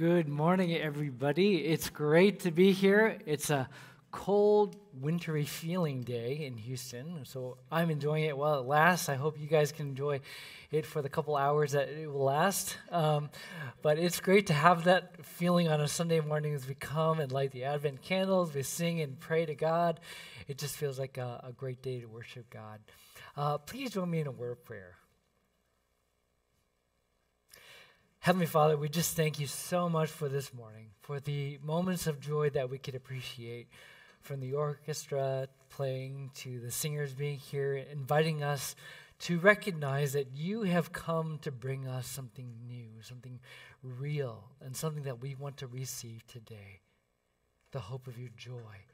Good morning, everybody. It's great to be here. It's a cold, wintry feeling day in Houston, so I'm enjoying it while it lasts. I hope you guys can enjoy it for the couple hours that it will last. Um, but it's great to have that feeling on a Sunday morning as we come and light the Advent candles, we sing and pray to God. It just feels like a, a great day to worship God. Uh, please join me in a word of prayer. Heavenly Father, we just thank you so much for this morning, for the moments of joy that we could appreciate from the orchestra playing to the singers being here, inviting us to recognize that you have come to bring us something new, something real, and something that we want to receive today the hope of your joy.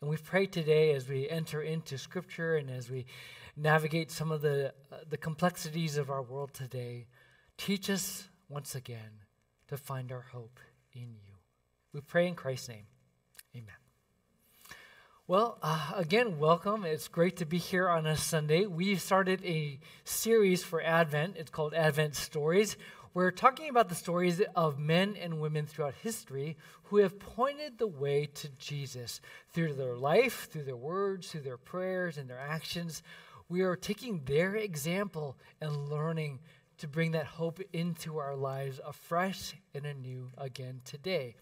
And we pray today as we enter into Scripture and as we navigate some of the, uh, the complexities of our world today, teach us once again to find our hope in you. We pray in Christ's name. Amen. Well, uh, again, welcome. It's great to be here on a Sunday. We started a series for Advent. It's called Advent Stories. We're talking about the stories of men and women throughout history who have pointed the way to Jesus through their life, through their words, through their prayers, and their actions. We are taking their example and learning to bring that hope into our lives afresh and anew again today.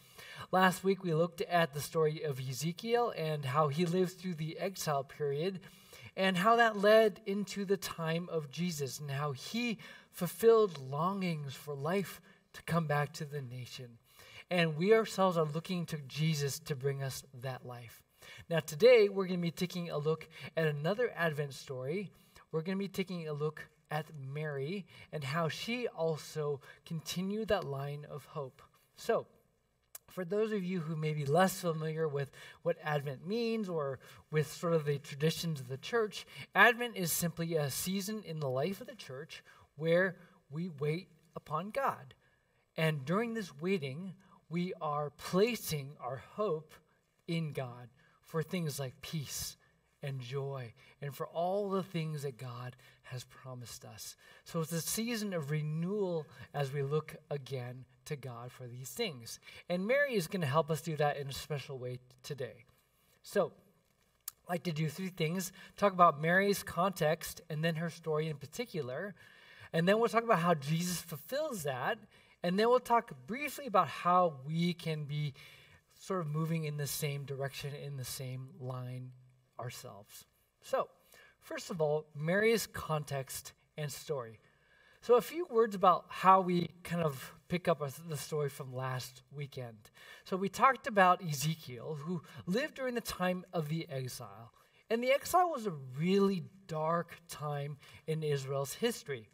Last week, we looked at the story of Ezekiel and how he lived through the exile period and how that led into the time of Jesus and how he fulfilled longings for life to come back to the nation. And we ourselves are looking to Jesus to bring us that life. Now, today, we're going to be taking a look at another Advent story. We're going to be taking a look at Mary and how she also continued that line of hope. So, for those of you who may be less familiar with what Advent means or with sort of the traditions of the church, Advent is simply a season in the life of the church where we wait upon God. And during this waiting, we are placing our hope in God for things like peace and joy and for all the things that God has promised us. So it's a season of renewal as we look again to God for these things. And Mary is going to help us do that in a special way today. So, I'd like to do three things talk about Mary's context and then her story in particular. And then we'll talk about how Jesus fulfills that. And then we'll talk briefly about how we can be sort of moving in the same direction, in the same line ourselves. So, first of all, Mary's context and story. So, a few words about how we kind of pick up the story from last weekend. So, we talked about Ezekiel, who lived during the time of the exile. And the exile was a really dark time in Israel's history.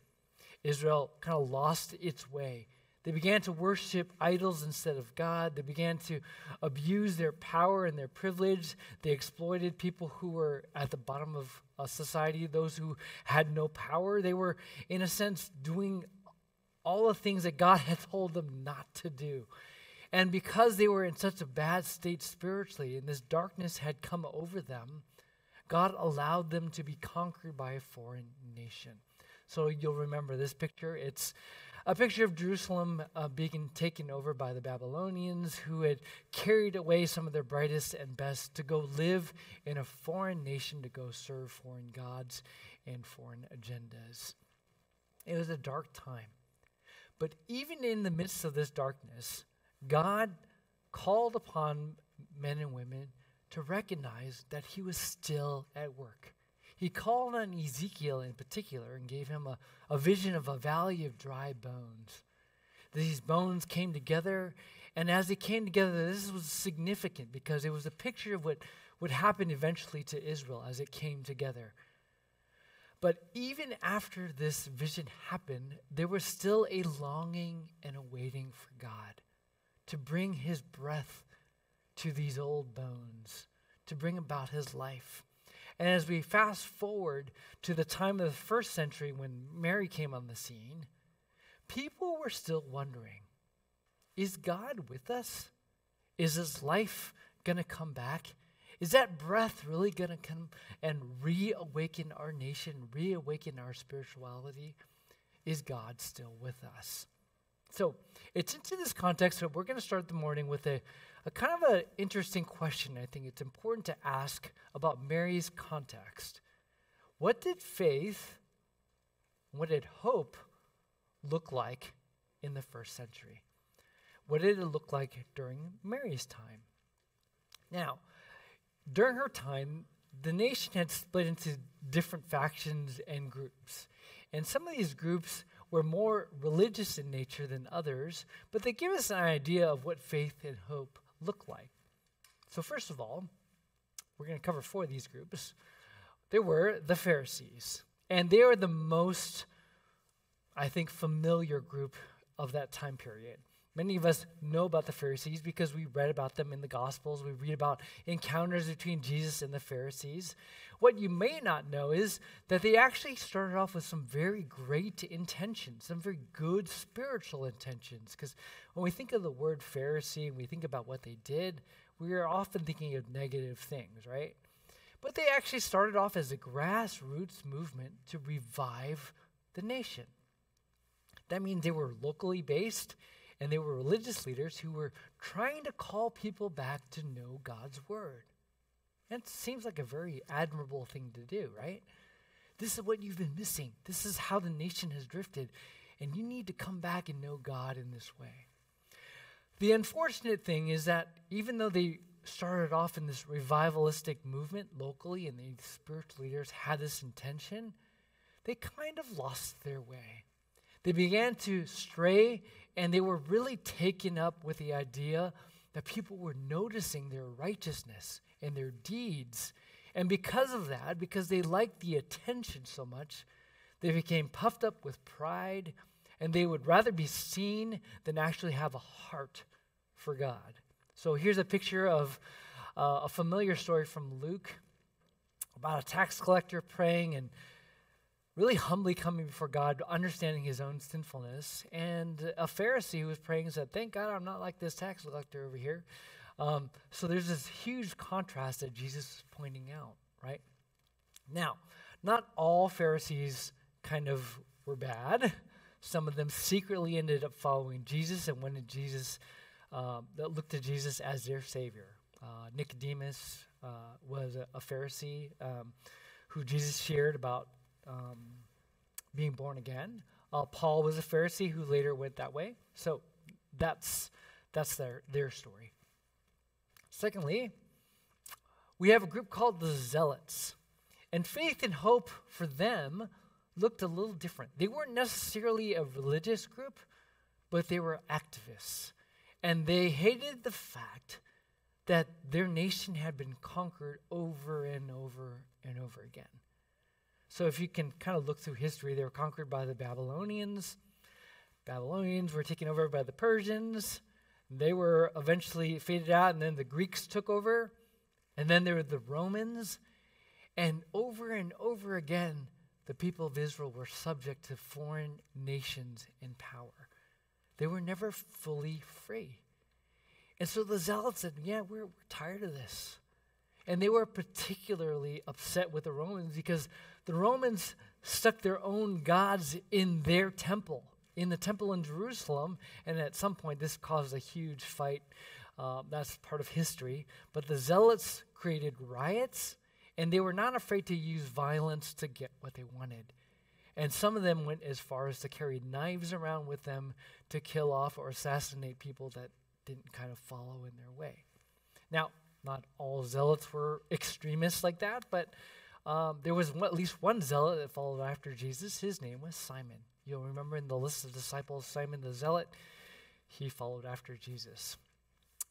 Israel kind of lost its way. They began to worship idols instead of God. They began to abuse their power and their privilege. They exploited people who were at the bottom of a society, those who had no power. They were, in a sense, doing all the things that God had told them not to do. And because they were in such a bad state spiritually and this darkness had come over them, God allowed them to be conquered by a foreign nation. So you'll remember this picture. It's a picture of Jerusalem uh, being taken over by the Babylonians who had carried away some of their brightest and best to go live in a foreign nation to go serve foreign gods and foreign agendas. It was a dark time. But even in the midst of this darkness, God called upon men and women to recognize that He was still at work he called on Ezekiel in particular and gave him a, a vision of a valley of dry bones. These bones came together, and as they came together, this was significant because it was a picture of what would happen eventually to Israel as it came together. But even after this vision happened, there was still a longing and a waiting for God to bring his breath to these old bones, to bring about his life. And as we fast forward to the time of the first century when Mary came on the scene, people were still wondering is God with us? Is his life going to come back? Is that breath really going to come and reawaken our nation, reawaken our spirituality? Is God still with us? So it's into this context that we're going to start the morning with a, a kind of an interesting question. I think it's important to ask about Mary's context. What did faith, what did hope look like in the first century? What did it look like during Mary's time? Now, during her time, the nation had split into different factions and groups. And some of these groups were more religious in nature than others, but they give us an idea of what faith and hope look like. So, first of all, we're going to cover four of these groups. There were the Pharisees, and they are the most, I think, familiar group of that time period. Many of us know about the Pharisees because we read about them in the Gospels. We read about encounters between Jesus and the Pharisees. What you may not know is that they actually started off with some very great intentions, some very good spiritual intentions. Because when we think of the word Pharisee and we think about what they did, we are often thinking of negative things, right? But they actually started off as a grassroots movement to revive the nation. That means they were locally based and they were religious leaders who were trying to call people back to know God's word. And it seems like a very admirable thing to do, right? This is what you've been missing. This is how the nation has drifted. And you need to come back and know God in this way. The unfortunate thing is that even though they started off in this revivalistic movement locally and the spiritual leaders had this intention, they kind of lost their way. They began to stray and they were really taken up with the idea that people were noticing their righteousness and their deeds. And because of that, because they liked the attention so much, they became puffed up with pride and they would rather be seen than actually have a heart for God. So here's a picture of uh, a familiar story from Luke about a tax collector praying and really humbly coming before God, understanding his own sinfulness. And a Pharisee who was praying said, Thank God I'm not like this tax collector over here. Um, so there's this huge contrast that Jesus is pointing out, right? Now, not all Pharisees kind of were bad. Some of them secretly ended up following Jesus and wanted Jesus, um, that looked to Jesus as their Savior. Uh, Nicodemus uh, was a, a Pharisee um, who Jesus shared about um, being born again. Uh, Paul was a Pharisee who later went that way. So that's, that's their, their story. Secondly, we have a group called the Zealots. And faith and hope for them looked a little different. They weren't necessarily a religious group, but they were activists. And they hated the fact that their nation had been conquered over and over and over again. So if you can kind of look through history, they were conquered by the Babylonians. Babylonians were taken over by the Persians. They were eventually faded out, and then the Greeks took over. And then there were the Romans. And over and over again, the people of Israel were subject to foreign nations in power. They were never fully free. And so the zealots said, Yeah, we're, we're tired of this. And they were particularly upset with the Romans because the Romans stuck their own gods in their temple, in the temple in Jerusalem. And at some point, this caused a huge fight. Uh, that's part of history. But the Zealots created riots, and they were not afraid to use violence to get what they wanted. And some of them went as far as to carry knives around with them to kill off or assassinate people that didn't kind of follow in their way. Now, not all zealots were extremists like that, but um, there was one, at least one zealot that followed after Jesus. His name was Simon. You'll remember in the list of disciples, Simon the zealot, he followed after Jesus.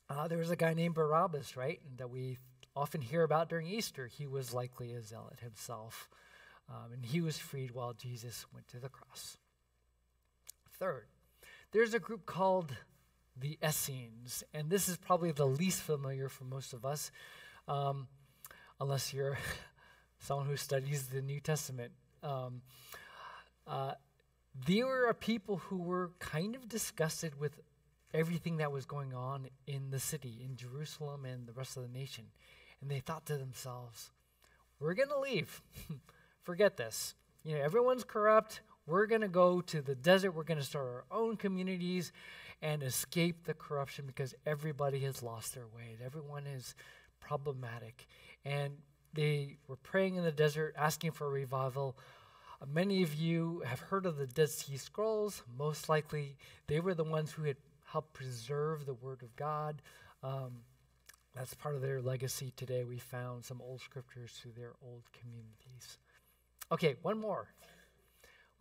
Uh, there was a guy named Barabbas, right, that we often hear about during Easter. He was likely a zealot himself, um, and he was freed while Jesus went to the cross. Third, there's a group called the Essenes, and this is probably the least familiar for most of us, um, unless you're someone who studies the New Testament. Um, uh, they were people who were kind of disgusted with everything that was going on in the city, in Jerusalem, and the rest of the nation. And they thought to themselves, we're going to leave. Forget this. You know, everyone's corrupt. We're going to go to the desert. We're going to start our own communities and escape the corruption because everybody has lost their way. Everyone is problematic. And they were praying in the desert, asking for a revival. Uh, many of you have heard of the Dead Sea Scrolls. Most likely, they were the ones who had helped preserve the Word of God. Um, that's part of their legacy today. We found some old scriptures through their old communities. Okay, one more.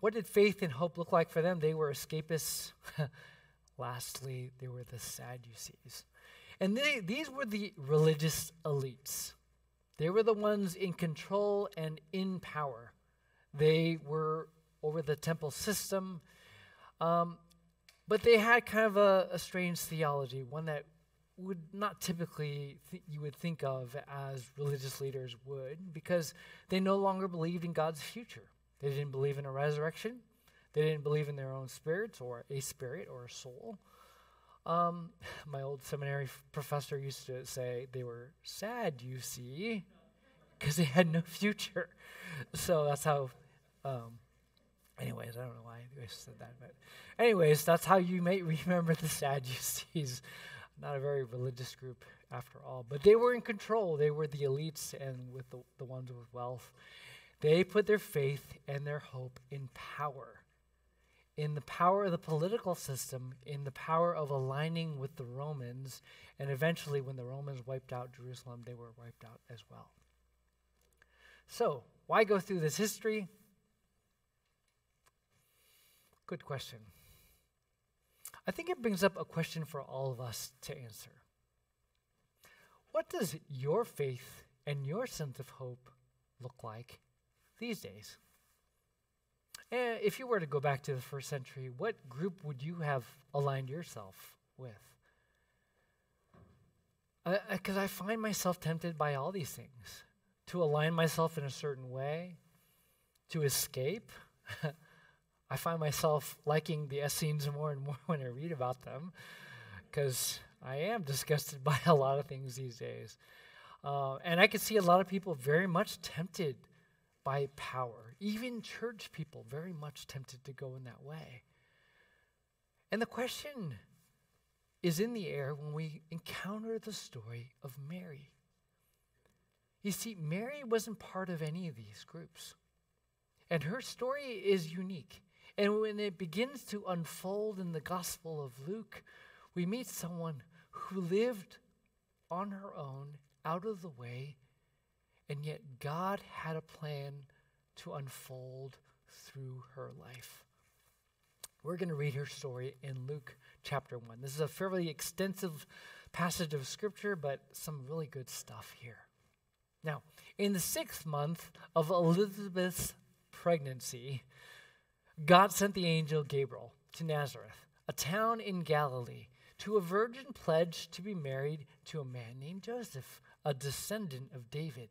What did faith and hope look like for them? They were escapists. Lastly, they were the Sadducees. And they, these were the religious elites. They were the ones in control and in power. They were over the temple system. Um, but they had kind of a, a strange theology, one that would not typically th- you would think of as religious leaders would because they no longer believed in God's future. They didn't believe in a resurrection. They didn't believe in their own spirits or a spirit or a soul. Um, my old seminary professor used to say they were sad, you see, because they had no future. So that's how. Um, anyways, I don't know why I said that, but anyways, that's how you may remember the sad Sadducees not a very religious group after all. But they were in control. They were the elites and with the, the ones with wealth. They put their faith and their hope in power, in the power of the political system, in the power of aligning with the Romans. And eventually, when the Romans wiped out Jerusalem, they were wiped out as well. So, why go through this history? Good question. I think it brings up a question for all of us to answer. What does your faith and your sense of hope look like these days? And if you were to go back to the first century, what group would you have aligned yourself with? Because uh, I find myself tempted by all these things to align myself in a certain way, to escape. I find myself liking the Essenes more and more when I read about them because I am disgusted by a lot of things these days. Uh, and I can see a lot of people very much tempted by power, even church people very much tempted to go in that way. And the question is in the air when we encounter the story of Mary. You see, Mary wasn't part of any of these groups, and her story is unique. And when it begins to unfold in the Gospel of Luke, we meet someone who lived on her own, out of the way, and yet God had a plan to unfold through her life. We're going to read her story in Luke chapter 1. This is a fairly extensive passage of scripture, but some really good stuff here. Now, in the sixth month of Elizabeth's pregnancy, God sent the angel Gabriel to Nazareth, a town in Galilee, to a virgin pledged to be married to a man named Joseph, a descendant of David.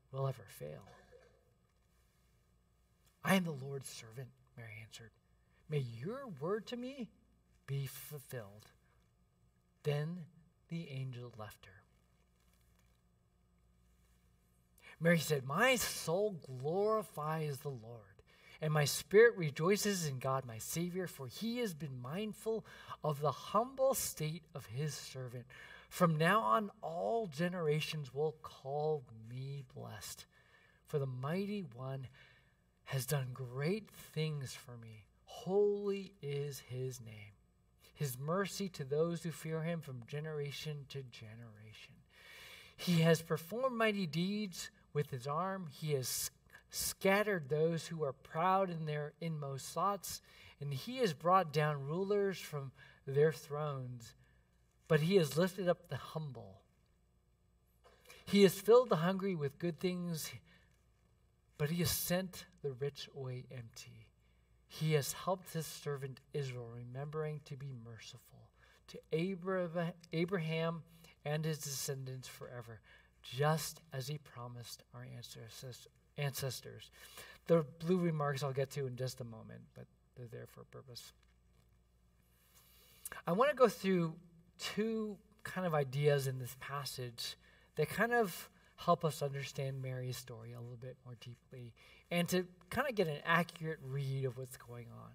will ever fail. I am the Lord's servant, Mary answered. May your word to me be fulfilled. Then the angel left her. Mary said, My soul glorifies the Lord, and my spirit rejoices in God my Savior, for he has been mindful of the humble state of his servant. From now on, all generations will call me blessed, for the mighty one has done great things for me. Holy is his name. His mercy to those who fear him from generation to generation. He has performed mighty deeds with his arm. He has scattered those who are proud in their inmost thoughts, and he has brought down rulers from their thrones, but he has lifted up the humble. He has filled the hungry with good things, but he has sent the rich away empty. He has helped his servant Israel, remembering to be merciful to Abraham and his descendants forever just as he promised our ancestors. The blue remarks I'll get to in just a moment, but they're there for a purpose. I want to go through two kind of ideas in this passage that kind of help us understand Mary's story a little bit more deeply and to kind of get an accurate read of what's going on.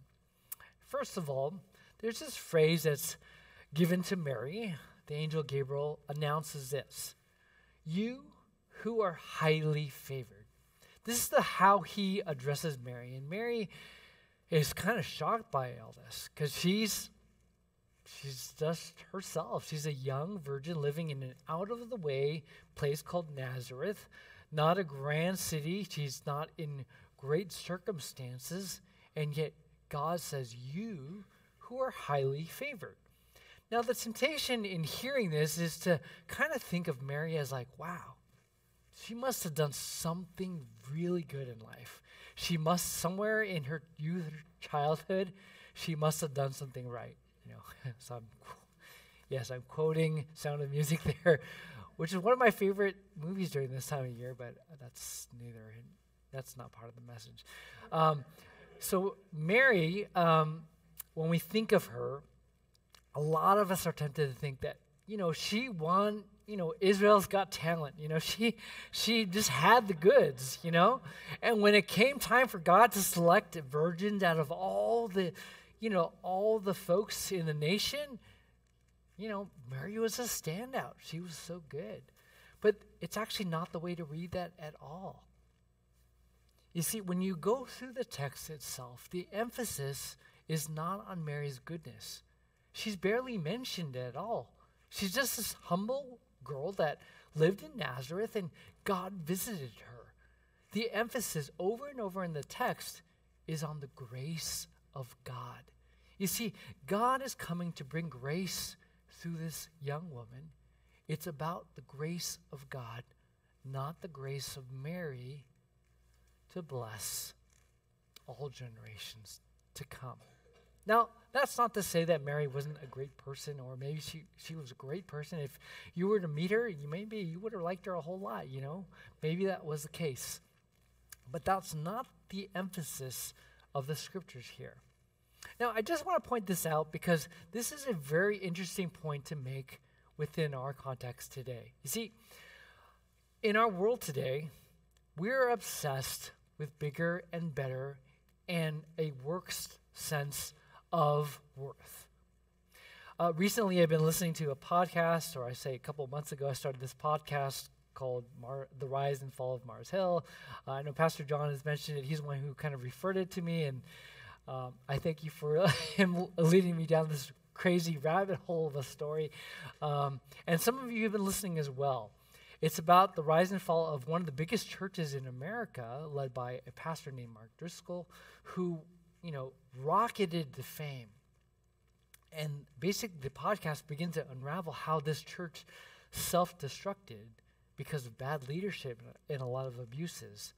First of all, there's this phrase that's given to Mary. The angel Gabriel announces this you who are highly favored. This is the how he addresses Mary. And Mary is kind of shocked by all this because she's she's just herself. She's a young virgin living in an out of the way place called Nazareth, not a grand city. She's not in great circumstances, and yet God says, "You who are highly favored." Now, the temptation in hearing this is to kind of think of Mary as like, wow, she must have done something really good in life. She must, somewhere in her youth, childhood, she must have done something right. You know, so I'm, yes, I'm quoting Sound of Music there, which is one of my favorite movies during this time of year, but that's neither, that's not part of the message. Um, so, Mary, um, when we think of her, a lot of us are tempted to think that, you know, she won, you know, Israel's got talent. You know, she she just had the goods, you know? And when it came time for God to select virgins out of all the, you know, all the folks in the nation, you know, Mary was a standout. She was so good. But it's actually not the way to read that at all. You see, when you go through the text itself, the emphasis is not on Mary's goodness she's barely mentioned at all. She's just this humble girl that lived in Nazareth and God visited her. The emphasis over and over in the text is on the grace of God. You see, God is coming to bring grace through this young woman. It's about the grace of God, not the grace of Mary to bless all generations to come. Now, that's not to say that Mary wasn't a great person, or maybe she, she was a great person. If you were to meet her, you maybe you would have liked her a whole lot, you know? Maybe that was the case. But that's not the emphasis of the scriptures here. Now, I just want to point this out because this is a very interesting point to make within our context today. You see, in our world today, we're obsessed with bigger and better and a works sense of worth. Uh, recently, I've been listening to a podcast, or I say a couple months ago, I started this podcast called Mar- The Rise and Fall of Mars Hill. Uh, I know Pastor John has mentioned it. He's the one who kind of referred it to me, and um, I thank you for him leading me down this crazy rabbit hole of a story. Um, and some of you have been listening as well. It's about the rise and fall of one of the biggest churches in America, led by a pastor named Mark Driscoll, who you know, rocketed to fame. And basically, the podcast begins to unravel how this church self destructed because of bad leadership and a lot of abuses.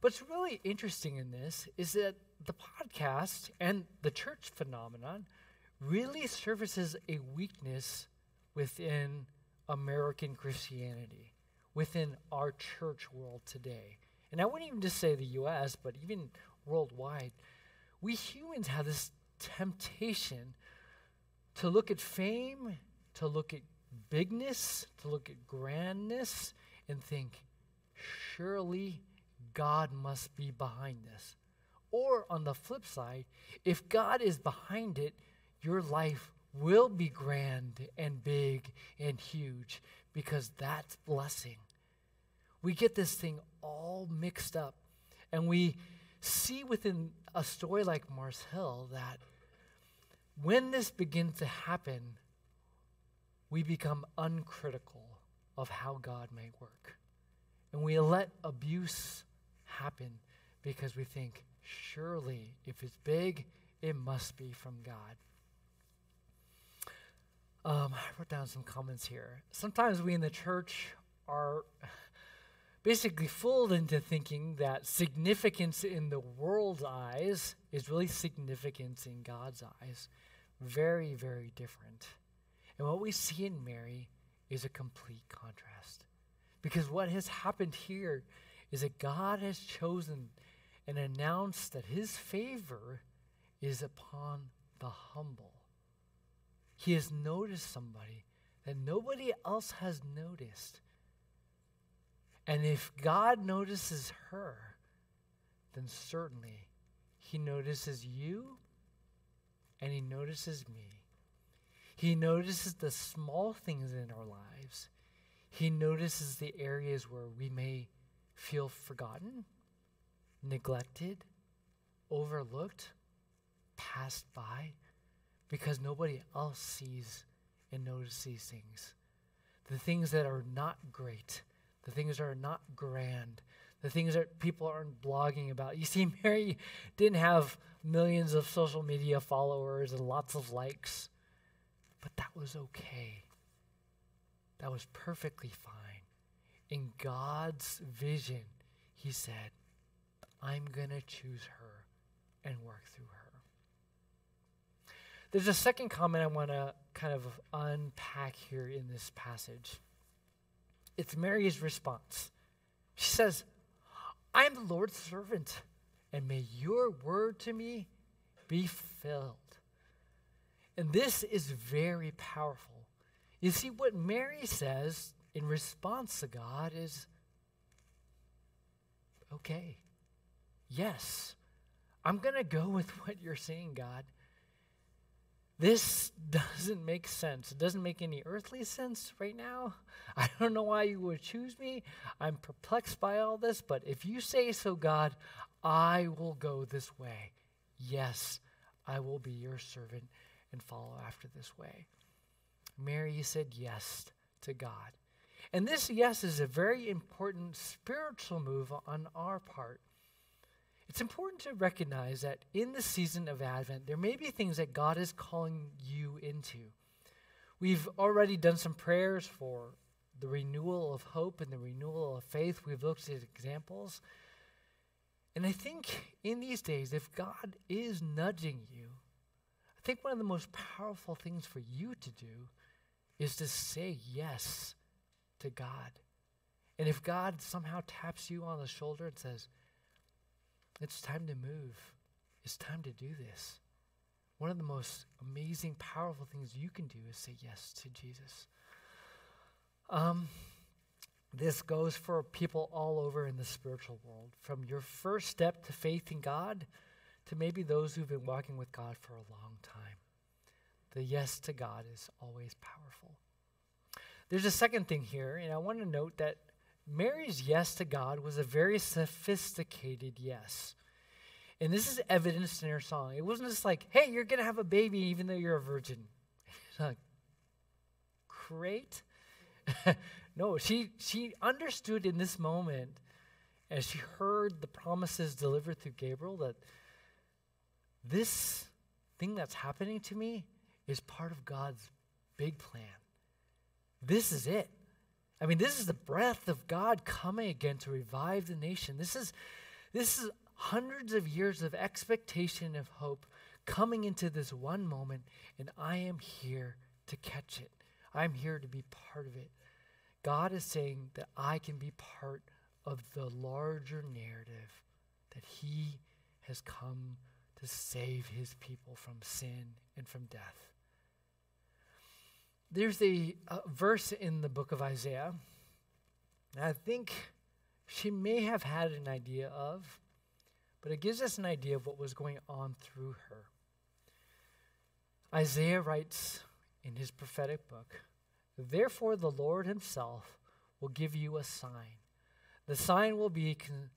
What's really interesting in this is that the podcast and the church phenomenon really services a weakness within American Christianity, within our church world today. And I wouldn't even just say the US, but even worldwide we humans have this temptation to look at fame, to look at bigness, to look at grandness, and think, surely God must be behind this. Or on the flip side, if God is behind it, your life will be grand and big and huge because that's blessing. We get this thing all mixed up, and we see within a story like Mars Hill that when this begins to happen, we become uncritical of how God may work. And we let abuse happen because we think, surely if it's big, it must be from God. Um, I wrote down some comments here. Sometimes we in the church are basically fooled into thinking that significance in the world's eyes is really significance in God's eyes. Very, very different. And what we see in Mary is a complete contrast. Because what has happened here is that God has chosen and announced that his favor is upon the humble. He has noticed somebody that nobody else has noticed. And if God notices her, then certainly he notices you and he notices me. He notices the small things in our lives. He notices the areas where we may feel forgotten, neglected, overlooked, passed by, because nobody else sees and notices these things. The things that are not great, the things that are not grand, the things that people aren't blogging about. You see, Mary didn't have millions of social media followers and lots of likes, but that was okay. That was perfectly fine. In God's vision, He said, I'm going to choose her and work through her. There's a second comment I want to kind of unpack here in this passage. It's Mary's response. She says, I am the Lord's servant, and may your word to me be filled. And this is very powerful. You see, what Mary says in response to God is okay, yes, I'm going to go with what you're saying, God. This doesn't make sense. It doesn't make any earthly sense right now. I don't know why you would choose me. I'm perplexed by all this, but if you say so, God, I will go this way. Yes, I will be your servant and follow after this way. Mary said yes to God. And this yes is a very important spiritual move on our part. It's important to recognize that in the season of Advent, there may be things that God is calling you into. We've already done some prayers for the renewal of hope and the renewal of faith. We've looked at examples. And I think in these days, if God is nudging you, I think one of the most powerful things for you to do is to say yes to God. And if God somehow taps you on the shoulder and says, it's time to move. It's time to do this. One of the most amazing, powerful things you can do is say yes to Jesus. Um, this goes for people all over in the spiritual world, from your first step to faith in God to maybe those who've been walking with God for a long time. The yes to God is always powerful. There's a second thing here, and I want to note that Mary's yes to God was a very sophisticated yes. And this is evidenced in her song. It wasn't just like, hey, you're going to have a baby even though you're a virgin. like, great. no, she, she understood in this moment, as she heard the promises delivered through Gabriel, that this thing that's happening to me is part of God's big plan. This is it. I mean, this is the breath of God coming again to revive the nation. This is, this is hundreds of years of expectation of hope coming into this one moment, and I am here to catch it. I'm here to be part of it. God is saying that I can be part of the larger narrative that He has come to save his people from sin and from death. There's a, a verse in the book of Isaiah that I think she may have had an idea of, but it gives us an idea of what was going on through her. Isaiah writes in his prophetic book, Therefore the Lord himself will give you a sign. The sign will be con-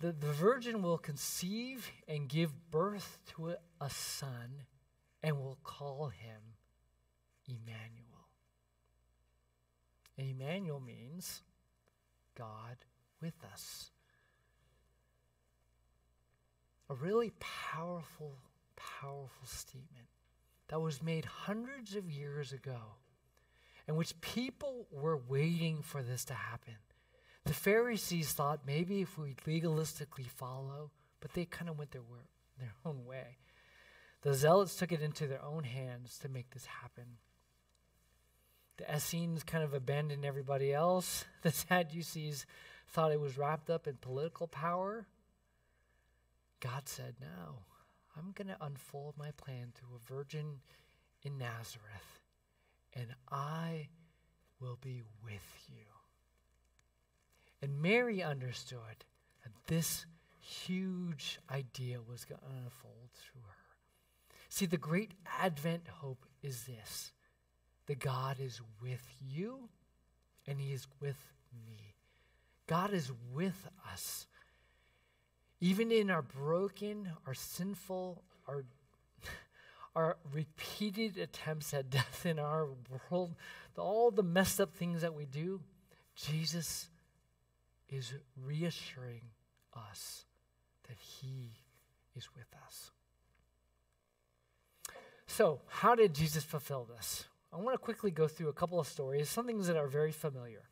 the, the virgin will conceive and give birth to a, a son and will call him Emmanuel. And Emmanuel means God with us. A really powerful, powerful statement that was made hundreds of years ago, in which people were waiting for this to happen. The Pharisees thought maybe if we legalistically follow, but they kind of went their, their own way. The Zealots took it into their own hands to make this happen. The Essenes kind of abandoned everybody else. The Sadducees thought it was wrapped up in political power. God said, No, I'm going to unfold my plan through a virgin in Nazareth, and I will be with you. And Mary understood that this huge idea was going to unfold through her. See, the great Advent hope is this that God is with you and He is with me. God is with us. Even in our broken, our sinful, our, our repeated attempts at death in our world, all the messed up things that we do, Jesus is reassuring us that He is with us. So, how did Jesus fulfill this? I want to quickly go through a couple of stories, some things that are very familiar.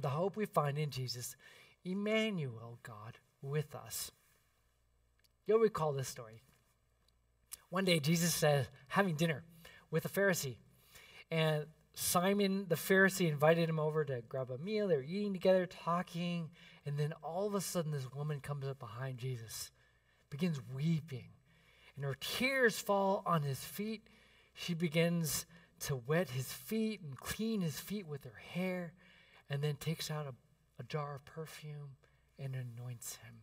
The hope we find in Jesus, Emmanuel, God with us. You'll recall this story. One day, Jesus said, having dinner with a Pharisee, and Simon the Pharisee invited him over to grab a meal. They were eating together, talking, and then all of a sudden, this woman comes up behind Jesus, begins weeping, and her tears fall on his feet. She begins to wet his feet and clean his feet with her hair, and then takes out a, a jar of perfume and anoints him.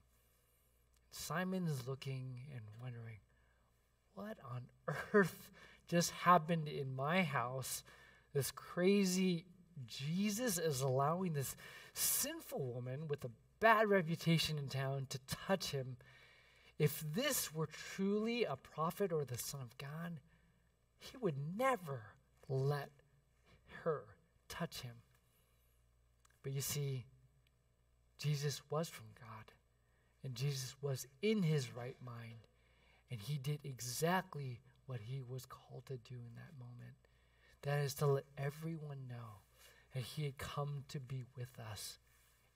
Simon is looking and wondering, what on earth just happened in my house? This crazy Jesus is allowing this sinful woman with a bad reputation in town to touch him. If this were truly a prophet or the Son of God, he would never let her touch him. But you see, Jesus was from God, and Jesus was in his right mind, and he did exactly what he was called to do in that moment. That is to let everyone know that he had come to be with us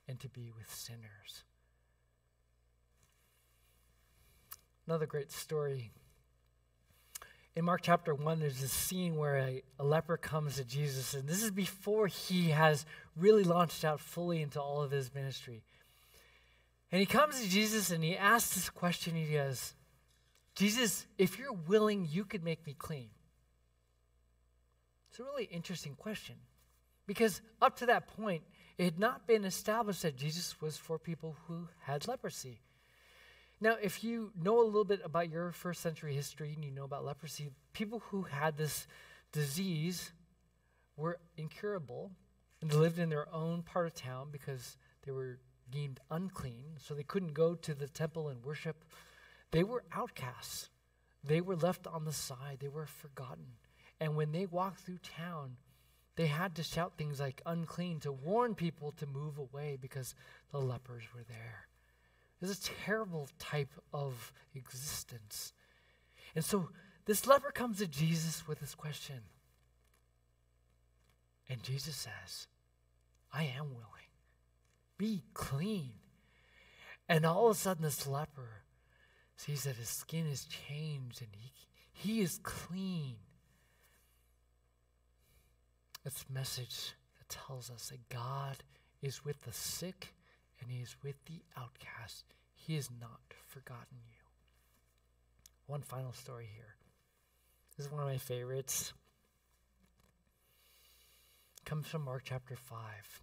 and to be with sinners. Another great story. In Mark chapter 1, there's this scene where a, a, leper comes to Jesus, and this is before he has really launched out fully into all of his ministry. And he comes to Jesus and he asks this question. He goes, Jesus, if you're willing, you could make me clean. It's a really interesting question because up to that point, it had not been established that Jesus was for people who had leprosy. Now, if you know a little bit about your first century history and you know about leprosy, people who had this disease were incurable and lived in their own part of town because they were deemed unclean, so they couldn't go to the temple and worship. They were outcasts. They were left on the side. They were forgotten. And when they walked through town, they had to shout things like unclean to warn people to move away because the lepers were there. It was a terrible type of existence. And so this leper comes to Jesus with this question. And Jesus says, I am willing. Be clean. And all of a sudden, this leper sees that his skin is changed and he, he is clean. It's a message that tells us that God is with the sick and He is with the outcast. He has not forgotten you. one final story here. This is one of my favorites. It comes from Mark chapter 5.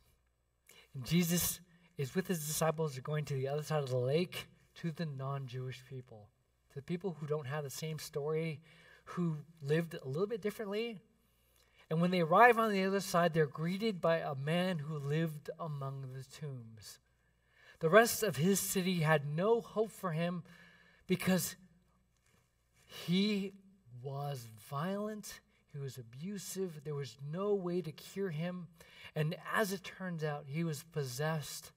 And Jesus is with his disciples, they're going to the other side of the lake to the non Jewish people, to the people who don't have the same story, who lived a little bit differently. And when they arrive on the other side, they're greeted by a man who lived among the tombs. The rest of his city had no hope for him because he was violent, he was abusive, there was no way to cure him. And as it turns out, he was possessed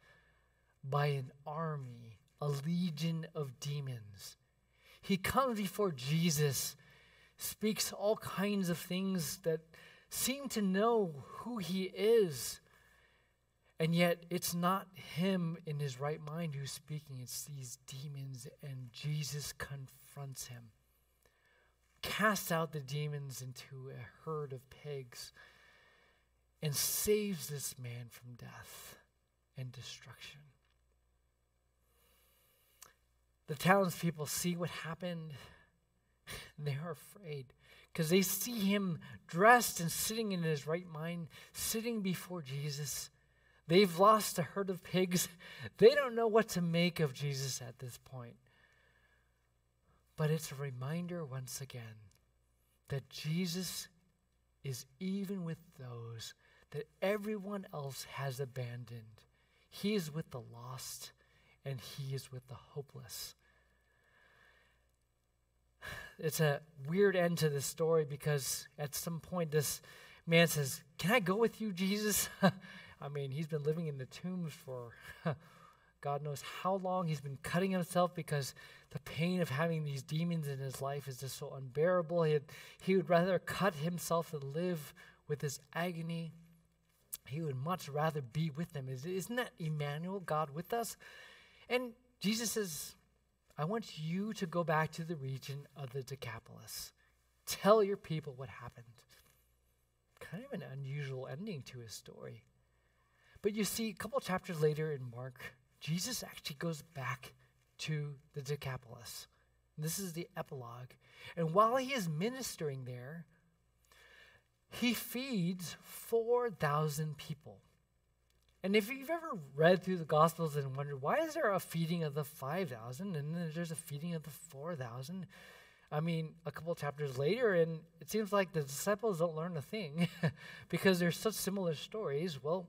by an army, a legion of demons. He comes before Jesus, speaks all kinds of things that seem to know who he is. And yet, it's not him in his right mind who's speaking, it's these demons, and Jesus confronts him. Casts out the demons into a herd of pigs and saves this man from death and destruction. The townspeople see what happened, and they are afraid because they see him dressed and sitting in his right mind, sitting before Jesus. They've lost a herd of pigs. They don't know what to make of Jesus at this point. But it's a reminder once again that Jesus is even with those that everyone else has abandoned. He is with the lost and he is with the hopeless. It's a weird end to this story because at some point this man says, Can I go with you, Jesus? I mean, he's been living in the tombs for God knows how long. He's been cutting himself because the pain of having these demons in his life is just so unbearable. He, he would rather cut himself and live with this agony. He would much rather be with them. Isn't that Emmanuel, God with us? And Jesus says, I want you to go back to the region of the Decapolis. Tell your people what happened. Kind of an unusual ending to his story. But you see, a couple chapters later in Mark, Jesus actually goes back to the Decapolis. This is the epilogue. And while he is ministering there, he feeds 4,000 people. And if you've ever read through the Gospels and wondered, why is there a feeding of the 5,000 and then there's a feeding of the 4,000? I mean, a couple chapters later, and it seems like the disciples don't learn a thing because there's such similar stories. Well,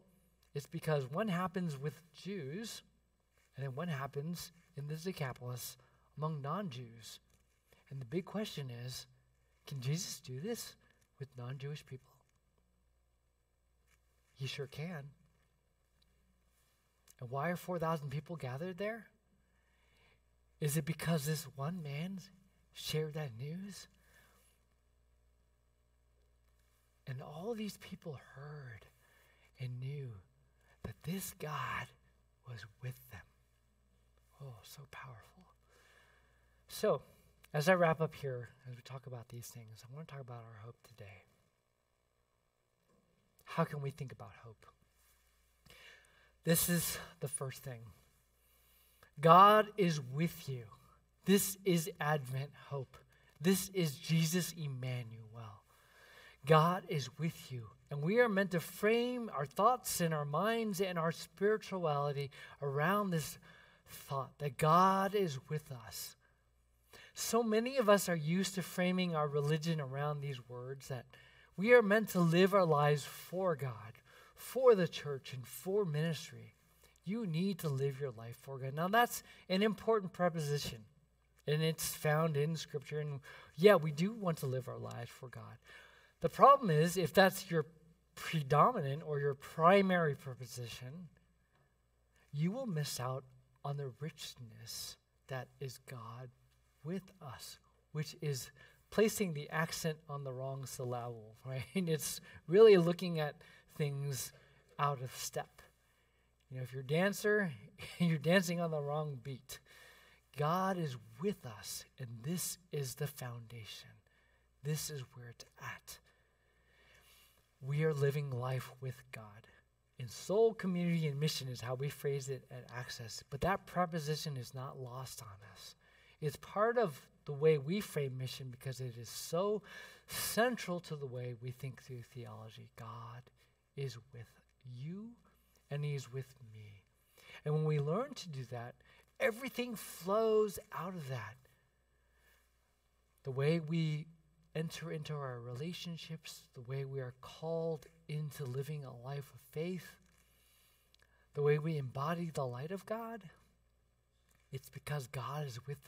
it's because one happens with Jews, and then one happens in the Decapolis among non Jews. And the big question is can Jesus do this with non Jewish people? He sure can. And why are 4,000 people gathered there? Is it because this one man shared that news? And all these people heard and knew that this God was with them. Oh, so powerful. So, as I wrap up here, as we talk about these things, I want to talk about our hope today. How can we think about hope? This is the first thing God is with you. This is Advent hope. This is Jesus Emmanuel. God is with you. And we are meant to frame our thoughts and our minds and our spirituality around this thought that God is with us. So many of us are used to framing our religion around these words that we are meant to live our lives for God, for the church and for ministry. You need to live your life for God. Now, that's an important preposition, and it's found in Scripture. And yeah, we do want to live our lives for God. The problem is, if that's your predominant or your primary preposition, you will miss out on the richness that is God with us, which is placing the accent on the wrong syllable, right? It's really looking at things out of step. You know, if you're a dancer, you're dancing on the wrong beat. God is with us, and this is the foundation. This is where it's at. We are living life with God. In soul, community, and mission is how we phrase it at Access. But that preposition is not lost on us. It's part of the way we frame mission because it is so central to the way we think through theology. God is with you and He is with me. And when we learn to do that, everything flows out of that. The way we enter into our relationships, the way we are called into living a life of faith, the way we embody the light of God, it's because God is with,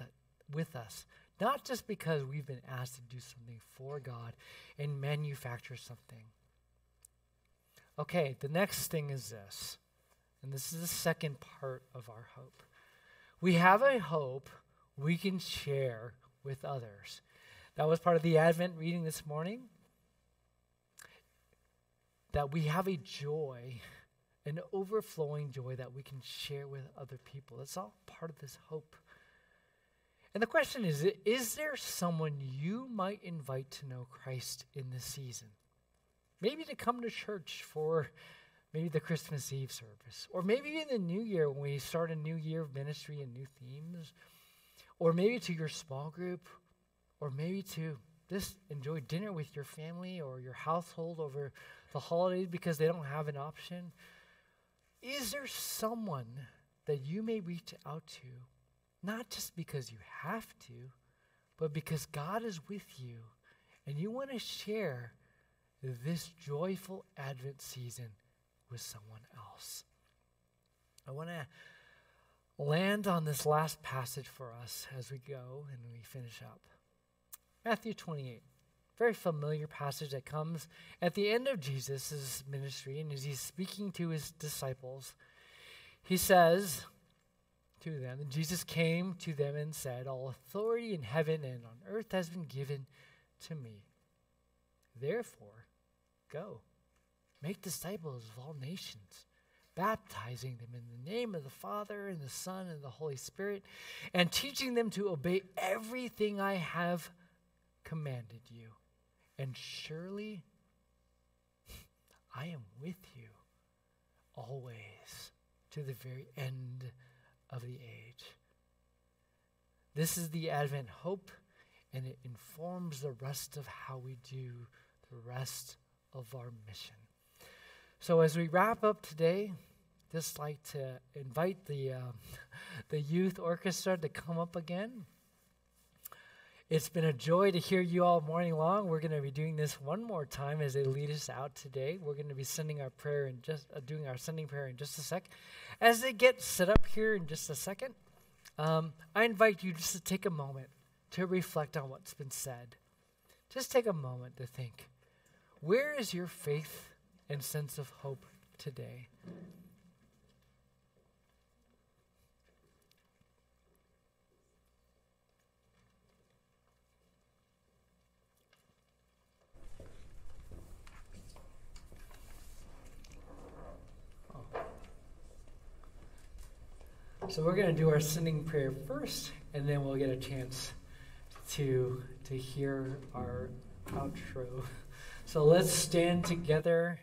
with us. Not just because we've been asked to do something for God and manufacture something. Okay, the next thing is this, and this is the second part of our hope. We have a hope we can share with others. That was part of the Advent reading this morning. That we have a joy, an overflowing joy that we can share with other people. That's all part of this hope. And the question is Is there someone you might invite to know Christ in this season? Maybe to come to church for maybe the Christmas Eve service, or maybe in the new year when we start a new year of ministry and new themes, or maybe to your small group, or maybe to just enjoy dinner with your family or your household over the holidays because they don't have an option. Is there someone that you may reach out to, not just because you have to, but because God is with you and you want to share this joyful Advent season with someone else. I want to land on this last passage for us as we go and we finish up. Matthew 28, very familiar passage that comes at the end of Jesus' ministry, and as he's speaking to his disciples, he says to them, and Jesus came to them and said, All authority in heaven and on earth has been given to me. Therefore, Go, make disciples of all nations, baptizing them in the name of the Father and the Son and the Holy Spirit, and teaching them to obey everything I have commanded you. And surely I am with you always to the very end of the age. This is the Advent hope, and it informs the rest of how we do the rest of our mission. So as we wrap up today, just like to invite the um, the youth orchestra to come up again. It's been a joy to hear you all morning long. We're going to be doing this one more time as they lead us out today. We're going to be sending our prayer and just uh, doing our sending prayer in just a sec. As they get set up here in just a second, um, I invite you just to take a moment to reflect on what's been said. Just take a moment to think. Where is your faith and sense of hope today? So we're going to do our sending prayer first, and then we'll get a chance to to hear our outro. So let's stand together.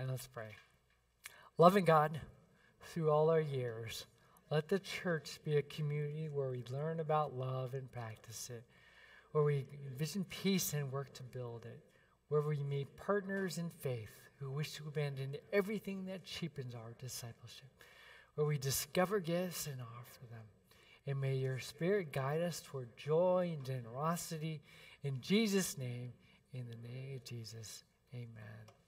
And let's pray. Loving God, through all our years, let the church be a community where we learn about love and practice it, where we envision peace and work to build it, where we meet partners in faith who wish to abandon everything that cheapens our discipleship where we discover gifts and offer them. And may your Spirit guide us toward joy and generosity. In Jesus' name, in the name of Jesus, amen.